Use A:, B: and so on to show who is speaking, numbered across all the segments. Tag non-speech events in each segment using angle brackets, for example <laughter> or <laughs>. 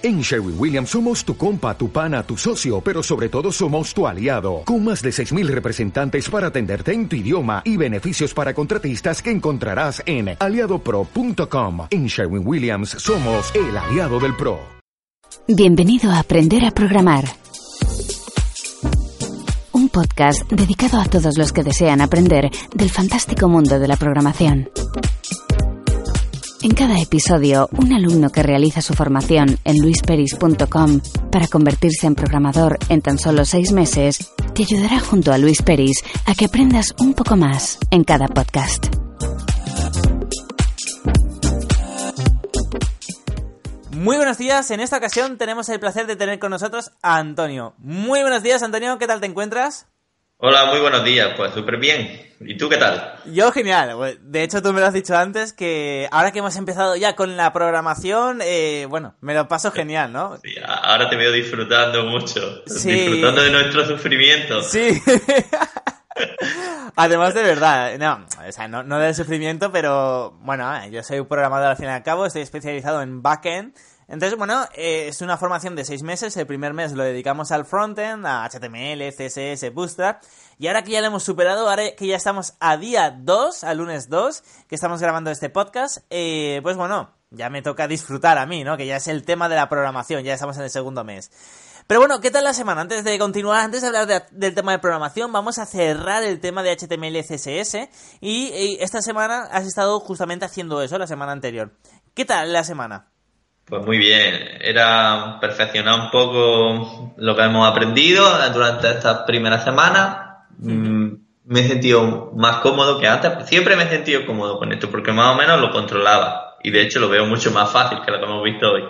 A: En Sherwin Williams somos tu compa, tu pana, tu socio, pero sobre todo somos tu aliado, con más de 6.000 representantes para atenderte en tu idioma y beneficios para contratistas que encontrarás en aliadopro.com. En Sherwin Williams somos el aliado del PRO.
B: Bienvenido a Aprender a Programar. Un podcast dedicado a todos los que desean aprender del fantástico mundo de la programación. En cada episodio, un alumno que realiza su formación en luisperis.com para convertirse en programador en tan solo seis meses, te ayudará junto a Luis Peris a que aprendas un poco más en cada podcast.
C: Muy buenos días, en esta ocasión tenemos el placer de tener con nosotros a Antonio. Muy buenos días, Antonio, ¿qué tal te encuentras?
D: Hola, muy buenos días. Pues súper bien. ¿Y tú qué tal?
C: Yo genial. De hecho, tú me lo has dicho antes que ahora que hemos empezado ya con la programación, eh, bueno, me lo paso genial, ¿no?
D: Sí, ahora te veo disfrutando mucho. Disfrutando de nuestro sufrimiento.
C: Sí. <laughs> Además de verdad, no, o sea, no, no del sufrimiento, pero bueno, yo soy un programador al fin y al cabo, estoy especializado en backend entonces, bueno, eh, es una formación de seis meses. El primer mes lo dedicamos al frontend, a HTML, CSS, Bootstrap. Y ahora que ya lo hemos superado, ahora que ya estamos a día 2, al lunes 2, que estamos grabando este podcast, eh, pues bueno, ya me toca disfrutar a mí, ¿no? Que ya es el tema de la programación, ya estamos en el segundo mes. Pero bueno, ¿qué tal la semana? Antes de continuar, antes de hablar del tema de programación, vamos a cerrar el tema de HTML y CSS. y esta semana has estado justamente haciendo eso, la semana anterior. ¿Qué tal la semana?
D: Pues muy bien, era perfeccionar un poco lo que hemos aprendido durante estas primeras semanas. Mm, me he sentido más cómodo que antes. Siempre me he sentido cómodo con esto porque más o menos lo controlaba y de hecho lo veo mucho más fácil que lo que hemos visto hoy.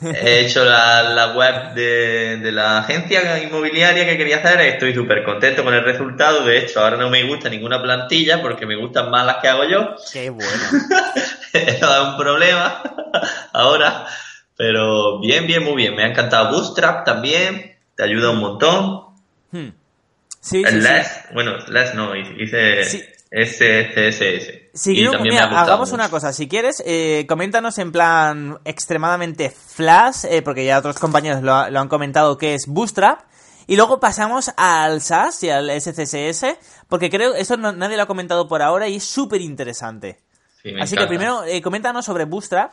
D: He hecho la, web de, la agencia inmobiliaria que quería hacer. Estoy súper contento con el resultado. De hecho, ahora no me gusta ninguna plantilla porque me gustan más las que hago yo.
C: Qué bueno. <laughs>
D: Eso es un problema ahora. Pero bien, bien, muy bien. Me ha encantado Bootstrap también. Te ayuda un montón. Hmm. Sí, el less, bueno, less no, hice SCSS.
C: Sí, hagamos una cosa. Si quieres, eh, coméntanos en plan extremadamente flash, eh, porque ya otros compañeros lo, han comentado que es Bootstrap. Y luego pasamos al SAS y al SCSS, porque creo eso nadie lo ha comentado por ahora y es súper interesante. Así que primero, eh, coméntanos sobre Bootstrap.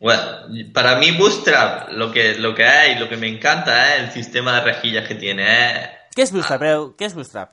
D: Bueno, para mí Bootstrap lo que, lo que hay, lo que me encanta es el sistema de rejillas que tiene.
C: ¿Qué es Bootstrap? Ah. ¿Qué es Bootstrap?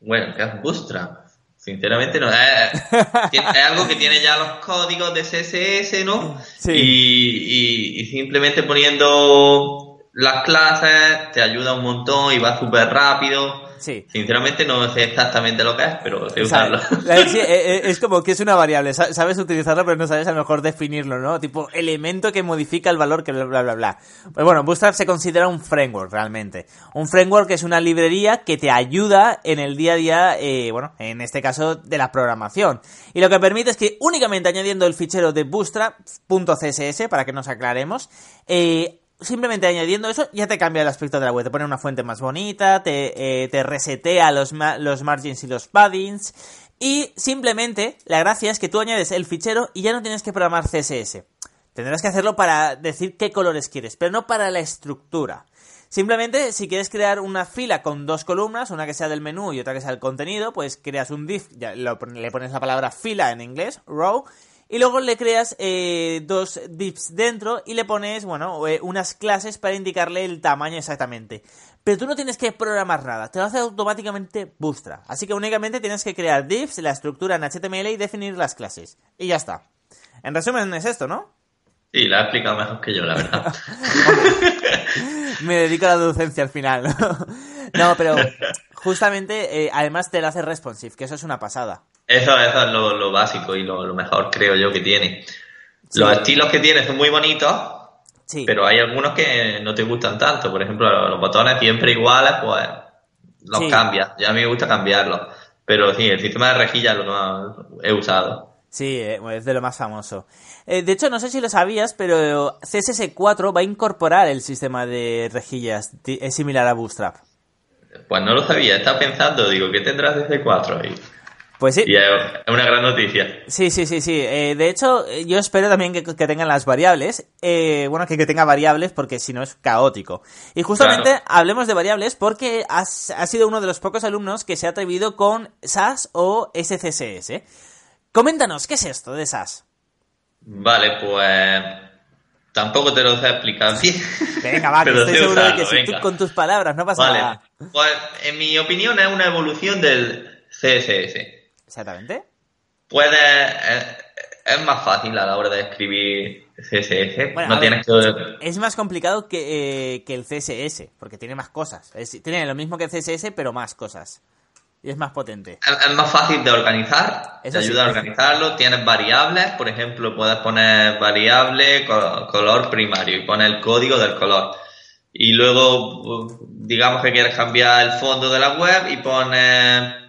D: Bueno, ¿qué es Bootstrap? Sinceramente no. <laughs> Es, algo que tiene ya los códigos de CSS, ¿no? Sí. Y, y, simplemente poniendo las clases te ayuda un montón y va súper rápido. Sí. Sinceramente no sé exactamente lo que es, pero sé usarlo.
C: Eh, eh, <laughs> es como que es una variable, sabes utilizarlo, pero no sabes a lo mejor definirlo, ¿no? Tipo, elemento que modifica el valor que bla, bla, bla, bla. Pues bueno, Bootstrap se considera un framework, realmente. Un framework es una librería que te ayuda en el día a día, eh, bueno, en este caso, de la programación. Y lo que permite es que únicamente añadiendo el fichero de bootstrap.css, para que nos aclaremos, eh, simplemente añadiendo eso ya te cambia el aspecto de la web. Te pone una fuente más bonita, te, eh, te resetea los, los margins y los paddings. Y simplemente la gracia es que tú añades el fichero y ya no tienes que programar CSS. Tendrás que hacerlo para decir qué colores quieres, pero no para la estructura. Simplemente, si quieres crear una fila con dos columnas, una que sea del menú y otra que sea el contenido, pues creas un div, le pones la palabra fila en inglés, row, y luego le creas eh, dos divs dentro y le pones, bueno, eh, unas clases para indicarle el tamaño exactamente. Pero tú no tienes que programar nada, te lo hace automáticamente Bootstrap. Así que únicamente tienes que crear divs, la estructura en HTML y definir las clases. Y ya está. En resumen es esto, ¿no?
D: Sí, la ha explicado mejor que yo, la verdad. <laughs>
C: Me dedico a la docencia al final. no, <laughs> pero <laughs> justamente, eh, además te lo hace responsive, que eso es una pasada.
D: Eso, eso es lo, básico y lo, mejor creo yo que tiene. Los estilos que tiene son muy bonitos, pero hay algunos que no te gustan tanto. Por ejemplo, los botones siempre iguales, pues los cambias. Ya a mí me gusta cambiarlos. Pero sí, el sistema de rejillas lo he usado.
C: Sí, eh, es de lo más famoso. Eh, de hecho, no sé si lo sabías, pero CSS4 va a incorporar el sistema de rejillas. Es similar a Bootstrap.
D: Pues no lo sabía, estaba pensando, digo, ¿qué tendrás CSS4 ahí?
C: Pues sí.
D: Y es una gran noticia.
C: Sí, sí, sí, sí. Eh, de hecho, yo espero también que, que tengan las variables. Eh, bueno, que, que, tenga variables porque si no es caótico. Y justamente claro. hablemos de variables porque has, has, sido uno de los pocos alumnos que se ha atrevido con SAS o SCSS. Coméntanos, ¿qué es esto de SAS?
D: Vale, pues tampoco te lo sé explicar bien. <laughs>
C: Venga, va, que <laughs> estoy seguro usarlo, de que si tú con tus palabras no pasa
D: vale.
C: nada.
D: Pues en mi opinión es una evolución del CSS.
C: Exactamente.
D: Puede, es, es, más fácil a la hora de escribir CSS.
C: Bueno,
D: no tienes
C: ver,
D: que...
C: Es más complicado que, eh, que, el CSS, porque tiene más cosas. Es, tiene lo mismo que el CSS, pero más cosas. Y es más potente.
D: Es, es más fácil de organizar.
C: Eso
D: te
C: sí.
D: ayuda a organizarlo. Tienes variables. Por ejemplo, puedes poner variable co- color primario y poner el código del color. Y luego, digamos que quieres cambiar el fondo de la web y pones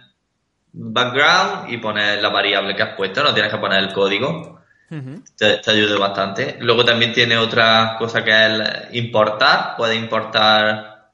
D: background y pones la variable que has puesto, no tienes que poner el código.
C: Uh -huh.
D: te, te, ayuda bastante. Luego también tiene otra cosa que es el importar. Puede importar.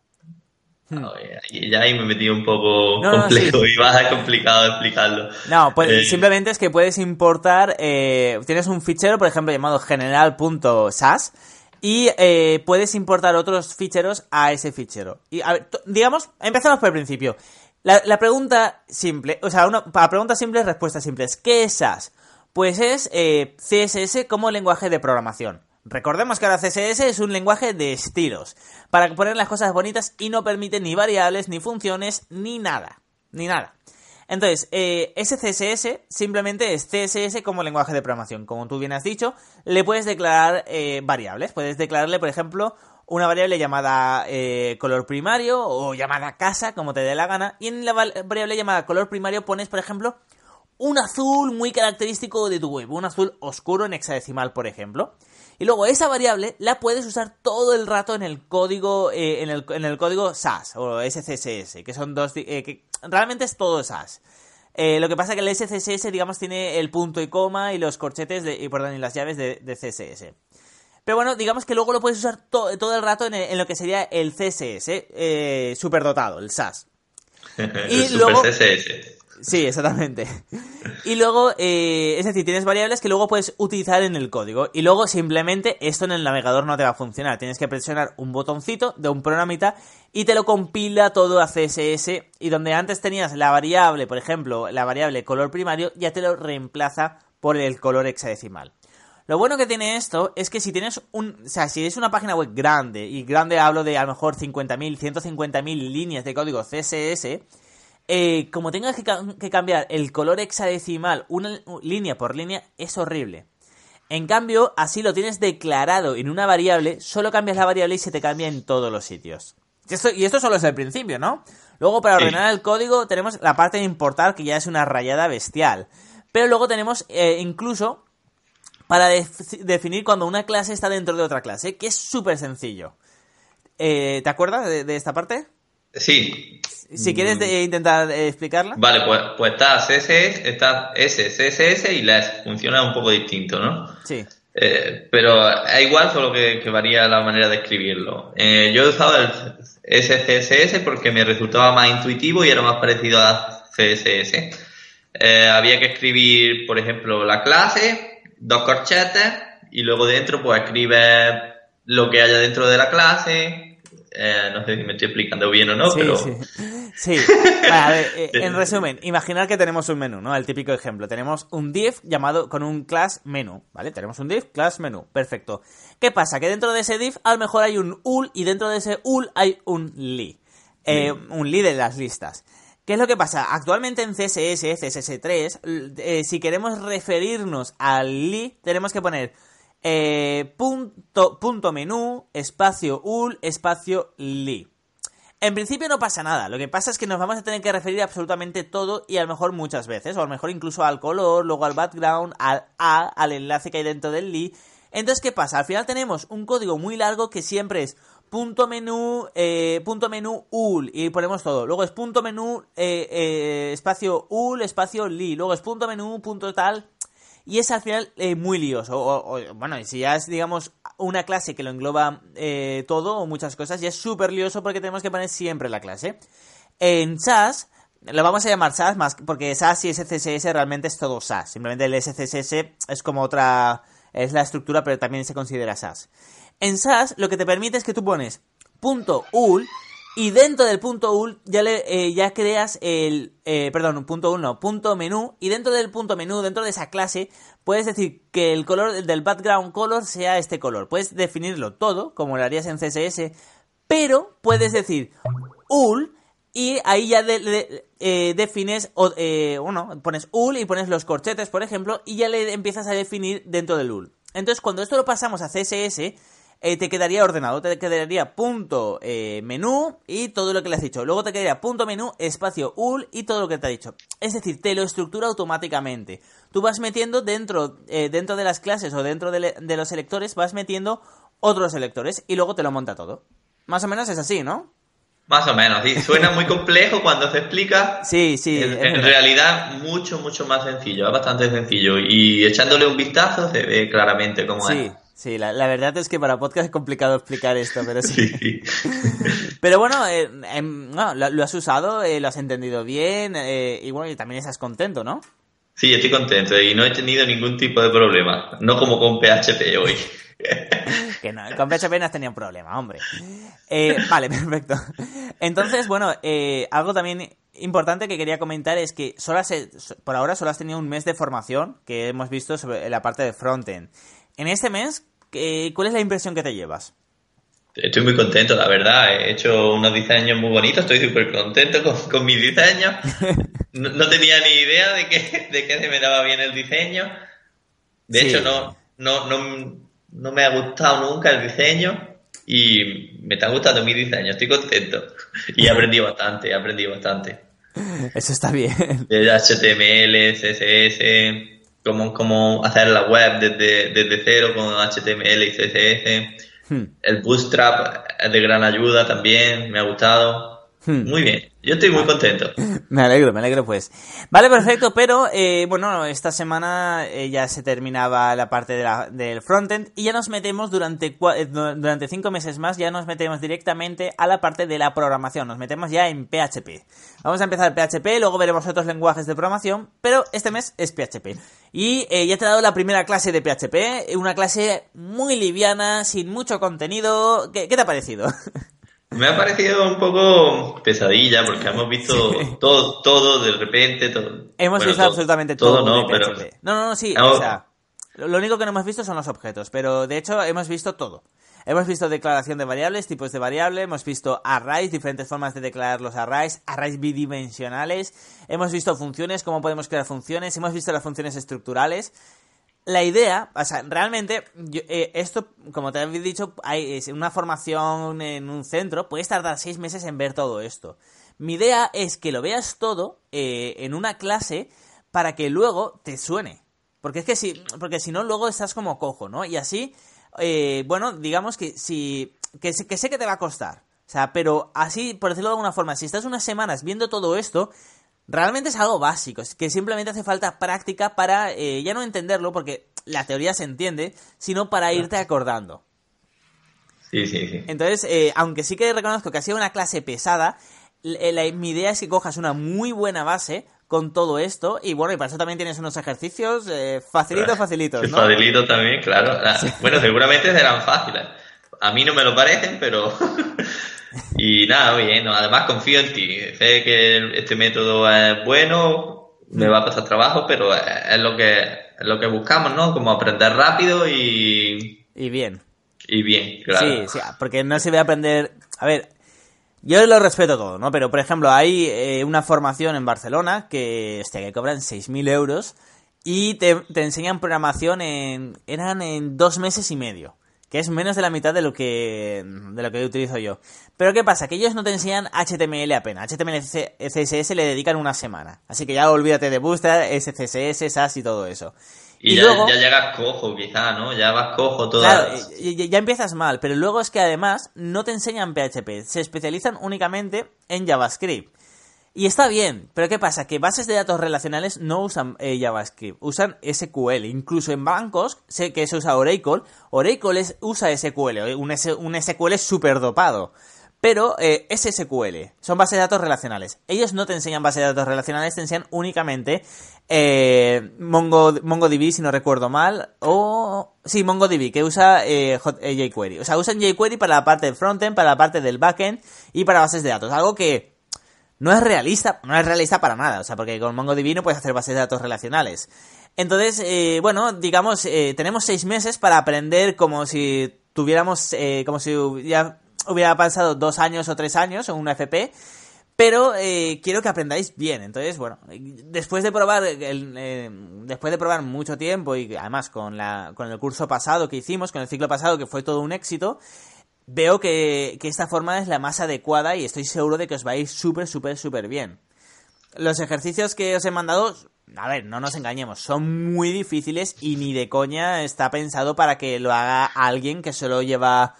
C: Hmm.
D: Oh, ya, ya, ahí me metí un poco
C: no,
D: complejo
C: no, sí.
D: y va a ser complicado explicarlo.
C: No, pues
D: Eh,
C: simplemente es que puedes importar. Eh, tienes un fichero, por ejemplo, llamado general.sas y eh, puedes importar otros ficheros a ese fichero. Y a ver, digamos, empezamos por el principio. La, la, pregunta simple, o sea, una, para pregunta simple, respuesta simple es ¿qué es SAS? Pues es eh, CSS como lenguaje de programación. Recordemos que ahora CSS es un lenguaje de estilos, para poner las cosas bonitas y no permite ni variables, ni funciones, ni nada, ni nada. Entonces, eh, ese CSS simplemente es CSS como lenguaje de programación. Como tú bien has dicho, le puedes declarar eh, variables. Puedes declararle, por ejemplo, una variable llamada eh, color primario o llamada casa, como te dé la gana. Y en la variable llamada color primario pones, por ejemplo, un azul muy característico de tu web, un azul oscuro en hexadecimal, por ejemplo. Y luego esa variable la puedes usar todo el rato en el código, eh, en, el, en, el, código SAS o SCSS, que son dos, eh, que realmente es todo SAS. Lo que pasa es que el SCSS, digamos, tiene el punto y coma y los corchetes y, perdón, y las llaves de, de, CSS. Pero bueno, digamos que luego lo puedes usar to todo el rato en, el, en, lo que sería el CSS eh, superdotado, el SAS. <laughs>
D: y el luego, CSS.
C: Sí, exactamente. Y luego, eh, es decir, tienes variables que luego puedes utilizar en el código. Y luego simplemente esto en el navegador no te va a funcionar. Tienes que presionar un botoncito de un programita y te lo compila todo a CSS. Y donde antes tenías la variable, por ejemplo, la variable color primario, ya te lo reemplaza por el color hexadecimal. Lo bueno que tiene esto es que si tienes un, o sea, si es una página web grande, y grande hablo de a lo mejor 50.000, 150.000 líneas de código CSS, eh, como tengas que, ca que, cambiar el color hexadecimal una línea por línea, es horrible. En cambio, así lo tienes declarado en una variable, solo cambias la variable y se te cambia en todos los sitios. Y esto, y esto solo es el principio, ¿no? Luego, para ordenar el código, tenemos la parte de importar, que ya es una rayada bestial. Pero luego tenemos eh, incluso para de definir cuando una clase está dentro de otra clase, que es súper sencillo. Eh, ¿Te acuerdas de, de esta parte?
D: Sí.
C: Si quieres de, intentar eh, explicarla.
D: Vale, pues, pues está CSS, está SCSS y LES. Funciona un poco distinto, ¿no?
C: Sí.
D: Eh, pero es igual, solo que, que, varía la manera de escribirlo. Eh, yo he usado el SCSS porque me resultaba más intuitivo y era más parecido a CSS. Eh, había que escribir, por ejemplo, la clase, dos corchetes y luego dentro pues escribes lo que haya dentro de la clase, eh, no sé si me estoy explicando bien o no,
C: sí,
D: pero...
C: Sí, <laughs> sí. Vale, a ver, eh, en resumen, imaginar que tenemos un menú, ¿no? El típico ejemplo. Tenemos un div llamado con un class menú, ¿vale? Tenemos un div, class menú, perfecto. ¿Qué pasa? Que dentro de ese div a lo mejor hay un ul y dentro de ese ul hay un li. Eh, un li de las listas. ¿Qué es lo que pasa? Actualmente en CSS, CSS3, eh, si queremos referirnos al li, tenemos que poner eh, punto, punto menú, espacio ul, espacio li. En principio no pasa nada, lo que pasa es que nos vamos a tener que referir absolutamente todo y a lo mejor muchas veces, o a lo mejor incluso al color, luego al background, al a, al enlace que hay dentro del li. Entonces, ¿qué pasa? Al final tenemos un código muy largo que siempre es punto menú, eh, punto menú ul y ponemos todo. Luego es punto menú, eh, eh, espacio ul, espacio li. Luego es punto menú, punto tal. Y es al final eh, muy lioso. O, bueno, si ya es, digamos, una clase que lo engloba todo o muchas cosas, ya es súper lioso porque tenemos que poner siempre la clase. En SAS, lo vamos a llamar SAS más porque SAS y SCSS realmente es todo SAS. Simplemente el SCSS es como otra es la estructura, pero también se considera SAS. En SAS lo que te permite es que tú pones punto .ul y dentro del punto .ul ya, le, eh, ya creas el, eh, perdón, punto .ul punto menú y dentro del punto menú, dentro de esa clase, puedes decir que el color del background color sea este color. Puedes definirlo todo, como lo harías en CSS, pero puedes decir ul y ahí ya eh, defines, o, eh, bueno, pones ul y pones los corchetes, por ejemplo, y ya le empiezas a definir dentro del ul. Entonces, cuando esto lo pasamos a CSS, eh, te quedaría ordenado, te quedaría punto menú y todo lo que le has dicho. Luego te quedaría punto menú, espacio ul y todo lo que te ha dicho. Es decir, te lo estructura automáticamente. Tú vas metiendo dentro, dentro de las clases o dentro de, de los selectores, vas metiendo otros selectores y luego te lo monta todo. Más o menos es así, ¿no?
D: Más o menos, sí. Suena muy <laughs> complejo cuando se explica.
C: Sí, sí.
D: En, realidad, mucho, mucho más sencillo. Es bastante sencillo. Y echándole un vistazo se ve claramente cómo
C: es. Sí. La, verdad es que para podcast es complicado explicar esto, pero sí. <laughs> pero bueno, eh, em, lo, has usado, eh, lo has entendido bien eh, y bueno, y también estás contento, ¿no?
D: Sí, estoy contento y no he tenido ningún tipo de problema. No como con PHP hoy. <laughs>
C: que no, con PHP no has tenido un problema, hombre. Eh, vale, <laughs> perfecto. Entonces, bueno, eh, algo también importante que quería comentar es que solo por ahora solo has tenido un mes de formación que hemos visto sobre la parte de frontend. En este mes, ¿cuál es la impresión que te llevas?
D: Estoy muy contento, la verdad. He hecho unos diseños muy bonitos, estoy súper contento con, mis diseños. <laughs> No, tenía ni idea de que, de que se me daba bien el diseño. De hecho, no, no, no, no me ha gustado nunca el diseño y me está gustando mi diseño, estoy contento. Y he aprendido bastante, he aprendido bastante. <laughs>
C: Eso está bien.
D: HTML, CSS, cómo, cómo hacer la web desde, desde cero con HTML y CSS. Hmm. El Bootstrap es de gran ayuda también, me ha gustado. Hmm. Muy bien. Yo estoy muy contento. <laughs>
C: Me alegro, me alegro pues. Vale, perfecto, pero eh, bueno, esta semana eh, ya se terminaba la parte de la, del frontend y ya nos metemos durante, eh, durante cinco meses más, ya nos metemos directamente a la parte de la programación, nos metemos ya en PHP. Vamos a empezar PHP, luego veremos otros lenguajes de programación, pero este mes es PHP. Y ya te he dado la primera clase de PHP, una clase muy liviana, sin mucho contenido. ¿Qué, qué te ha parecido? <laughs>
D: Me ha parecido un poco pesadilla porque hemos visto todo, todo de repente. Todo.
C: Hemos visto absolutamente todo. no, pero... no, no, no, sí. O sea, lo único que no hemos visto son los objetos, pero de hecho hemos visto todo. Hemos visto declaración de variables, tipos de variable, hemos visto arrays, diferentes formas de declarar los arrays, arrays bidimensionales, hemos visto funciones, cómo podemos crear funciones, hemos visto las funciones estructurales la idea, o sea, realmente, eh, esto, como te había dicho, hay una formación en un centro, puedes tardar seis meses en ver todo esto. Mi idea es que lo veas todo eh, en una clase para que luego te suene. Porque es que si, porque si no, luego estás como cojo, ¿no? Y así, eh, bueno, digamos que si, que, que sé que te va a costar. O sea, pero así, por decirlo de alguna forma, si estás unas semanas viendo todo esto, realmente es algo básico, es que simplemente hace falta práctica para eh, ya no entenderlo, porque la teoría se entiende, sino para irte acordando.
D: Sí, sí, sí.
C: Entonces, eh, aunque sí que reconozco que ha sido una clase pesada, eh, mi idea es que cojas una muy buena base con todo esto y bueno, y para eso también tienes unos ejercicios facilitos, facilitos, ¿no?
D: Facilitos también, claro. Bueno, seguramente serán fáciles. A mí no me lo parecen, pero <laughs> Y nada, bien, además confío en ti. Sé que este método es bueno, me va a pasar trabajo, pero es lo que, es lo que buscamos, ¿no? Como aprender rápido y...
C: Y bien.
D: Y bien, claro.
C: Sí, sí, porque no se ve aprender... A ver, yo lo respeto todo, ¿no? Pero, por ejemplo, hay eh, una formación en Barcelona que, hostia, que cobran 6.000 euros y te, te enseñan programación en... eran en dos meses y medio que es menos de la mitad de lo que de lo que utilizo yo. Pero ¿qué pasa? Que ellos no te enseñan HTML apenas. HTML CSS le dedican una semana. Así que ya olvídate de Booster, SCSS, SAS y todo eso.
D: Y, ya, luego, ya, llegas cojo, quizá, ¿no? Ya vas cojo todas.
C: Claro, ya, ya empiezas mal, pero luego es que además no te enseñan PHP, se especializan únicamente en JavaScript. Y está bien, pero ¿qué pasa? Que bases de datos relacionales no usan eh, JavaScript, usan SQL. Incluso en bancos, sé que se usa Oracle, Oracle usa SQL, un, un SQL súper dopado. pero eh, es SQL, son bases de datos relacionales. Ellos no te enseñan bases de datos relacionales, te enseñan únicamente eh, Mongo, MongoDB, si no recuerdo mal, o... Sí, MongoDB, que usa eh, eh, jQuery. O sea, usan jQuery para la parte del frontend, para la parte del backend y para bases de datos. Algo que no es realista, no es realista para nada, o sea, porque con MongoDB no puedes hacer bases de datos relacionales. Entonces, eh, bueno, digamos, eh, tenemos seis meses para aprender como si tuviéramos, eh, como si ya hubiera pasado dos años o tres años en una FP, pero eh, quiero que aprendáis bien. Entonces, bueno, después de probar eh, después de probar mucho tiempo y además con la con el curso pasado que hicimos, con el ciclo pasado que fue todo un éxito, veo que, que esta forma es la más adecuada y estoy seguro de que os va a ir súper, súper, súper bien. Los ejercicios que os he mandado, a ver, no nos engañemos, son muy difíciles y ni de coña está pensado para que lo haga alguien que solo lleva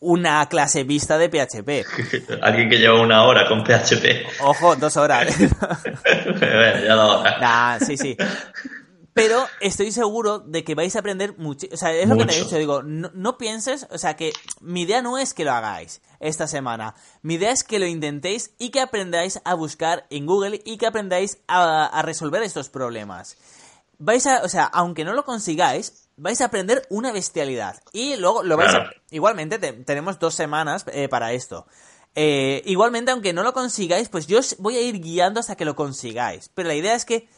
C: una clase vista de PHP. <laughs>
D: Alguien que lleva una hora con PHP.
C: Ojo, dos horas. <laughs>
D: bueno, ya dos horas.
C: Nah, sí, sí. <laughs> Pero estoy seguro de que vais a aprender mucho. O sea, es lo que te he dicho. Digo, no, no pienses. O sea, que mi idea no es que lo hagáis esta semana. Mi idea es que lo intentéis y que aprendáis a buscar en Google y que aprendáis a, a resolver estos problemas. Vais a. O sea, aunque no lo consigáis, vais a aprender una bestialidad. Y luego lo vais a. Igualmente, te- tenemos dos semanas eh, para esto. Eh, igualmente, aunque no lo consigáis, pues yo os voy a ir guiando hasta que lo consigáis. Pero la idea es que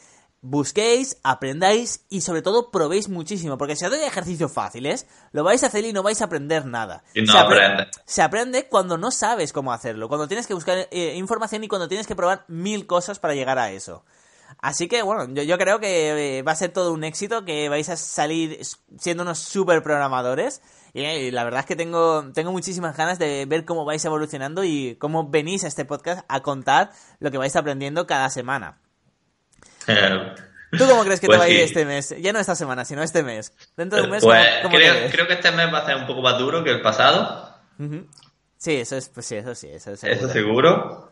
C: busquéis, aprendáis y sobre todo probéis muchísimo. Porque si os doy ejercicios fáciles, lo vais a hacer y no vais a aprender nada.
D: Y no
C: se, apre-
D: aprendes.
C: se aprende cuando no sabes cómo hacerlo, cuando tienes que buscar eh, información y cuando tienes que probar mil cosas para llegar a eso. Así que bueno, yo, yo creo que eh, va a ser todo un éxito, que vais a salir siendo unos super programadores. Y eh, la verdad es que tengo, tengo muchísimas ganas de ver cómo vais evolucionando y cómo venís a este podcast a contar lo que vais aprendiendo cada semana. <laughs> ¿Tú cómo crees que
D: Pues
C: te va a ir este mes? Ya no esta semana, sino este mes. Dentro de un mes,
D: pues
C: ¿cómo, cómo te
D: creo,
C: ves?
D: creo que este mes va a ser un poco más duro que el pasado.
C: Sí, eso es, pues sí, eso sí, eso es
D: Eso
C: seguro.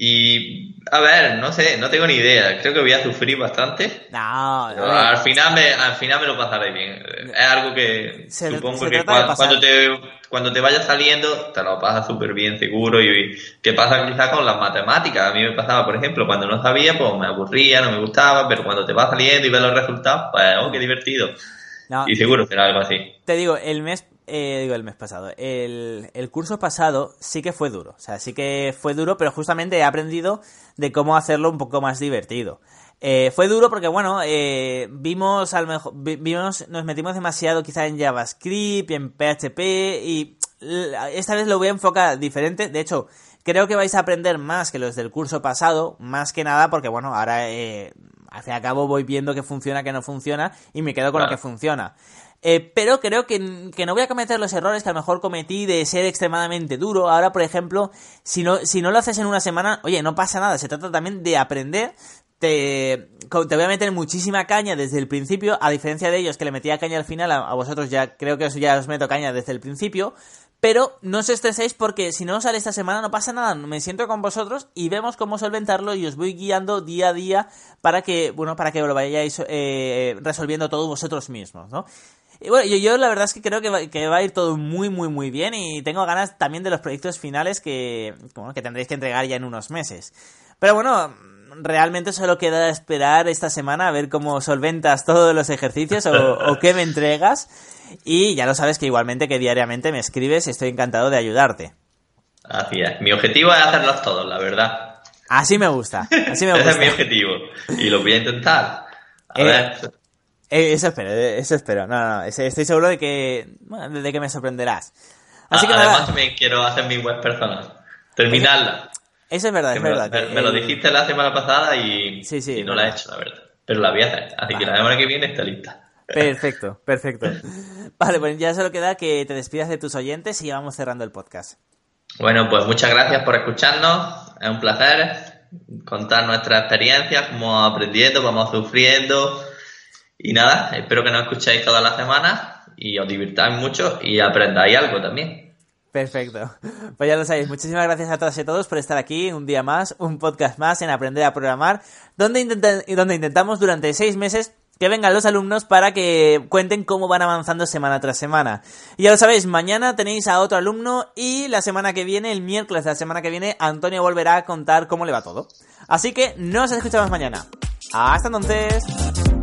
D: Y, a ver, no sé, no tengo ni idea. Creo que voy a sufrir bastante.
C: No, ver.
D: al final me, al final me lo pasaré bien. Es algo que
C: Se-
D: supongo
C: se
D: que
C: trata de
D: cua-
C: pasar.
D: cuando te, cuando te vayas saliendo te lo pasas súper bien seguro y que pasa quizás con las matemáticas. A mí me pasaba, por ejemplo, cuando no sabía, pues me aburría, no me gustaba, pero cuando te vas saliendo y ves los resultados, pues, oh, qué divertido.
C: No,
D: Y seguro será algo así.
C: Te digo, el mes, eh, digo el mes pasado, el, el curso pasado sí que fue duro, o sea, sí que fue duro, pero justamente he aprendido de cómo hacerlo un poco más divertido. Eh, fue duro porque, bueno, eh, vimos, al mejor, vi- vimos, nos metimos demasiado quizá en JavaScript, en PHP y esta vez lo voy a enfocar diferente. De hecho, creo que vais a aprender más que los del curso pasado, más que nada porque, bueno, ahora, eh, y al cabo voy viendo qué funciona, qué no funciona y me quedo con lo que funciona. Eh, pero creo que, que no voy a cometer los errores que a lo mejor cometí de ser extremadamente duro. Ahora, por ejemplo, si no, si no lo haces en una semana, oye, no pasa nada. Se trata también de aprender. Te, te voy a meter muchísima caña desde el principio, a diferencia de ellos que le metía caña al final, a, vosotros ya creo que os, ya os meto caña desde el principio. Pero no os estreséis porque si no sale esta semana no pasa nada. Me siento con vosotros y vemos cómo solventarlo y os voy guiando día a día para que, bueno, para que lo vayáis eh, resolviendo todo vosotros mismos, ¿no? Y bueno, yo, yo la verdad es que creo que va, que va a ir todo muy, muy, muy bien y tengo ganas también de los proyectos finales que, bueno, que tendréis que entregar ya en unos meses. Pero bueno, realmente solo queda esperar esta semana a ver cómo solventas todos los ejercicios o, o qué me entregas. Y ya lo sabes que igualmente que diariamente me escribes y estoy encantado de ayudarte.
D: Así es. Mi objetivo es hacerlos todos, la verdad.
C: Así me gusta, así me <laughs>
D: Ese es mi
C: gusta.
D: objetivo. Y lo voy a intentar. A
C: Eh,
D: ver.
C: Eh, eso espero, eh, eso espero. No, no, no, estoy seguro de que, bueno, de que me sorprenderás. Así
D: A-
C: que
D: Además,
C: nada,
D: también quiero hacer mi web personal. Terminarla.
C: eso es verdad,
D: Que
C: es
D: me,
C: verdad.
D: me-
C: que,
D: me lo dijiste la semana pasada y,
C: Sí, sí,
D: y no la he hecho, la verdad. Pero la voy a hacer. Así que la semana que viene está lista.
C: Perfecto, <laughs> perfecto. Vale, pues ya solo queda que te despidas de tus oyentes y vamos cerrando el podcast.
D: Bueno, pues muchas gracias por escucharnos. Es un placer contar nuestras experiencias, cómo aprendiendo, vamos sufriendo. Y nada, espero que nos escuchéis todas las semanas y os divirtáis mucho y aprendáis algo también.
C: Perfecto. Pues ya lo sabéis. Muchísimas gracias a todas y a todos por estar aquí un día más, un podcast más en Aprender a Programar, donde, intenta- donde intentamos durante seis meses que vengan los alumnos para que cuenten cómo van avanzando semana tras semana. Y ya lo sabéis, mañana tenéis a otro alumno y la semana que viene, el miércoles de la semana que viene, Antonio volverá a contar cómo le va todo. Así que nos escuchamos mañana. Hasta entonces.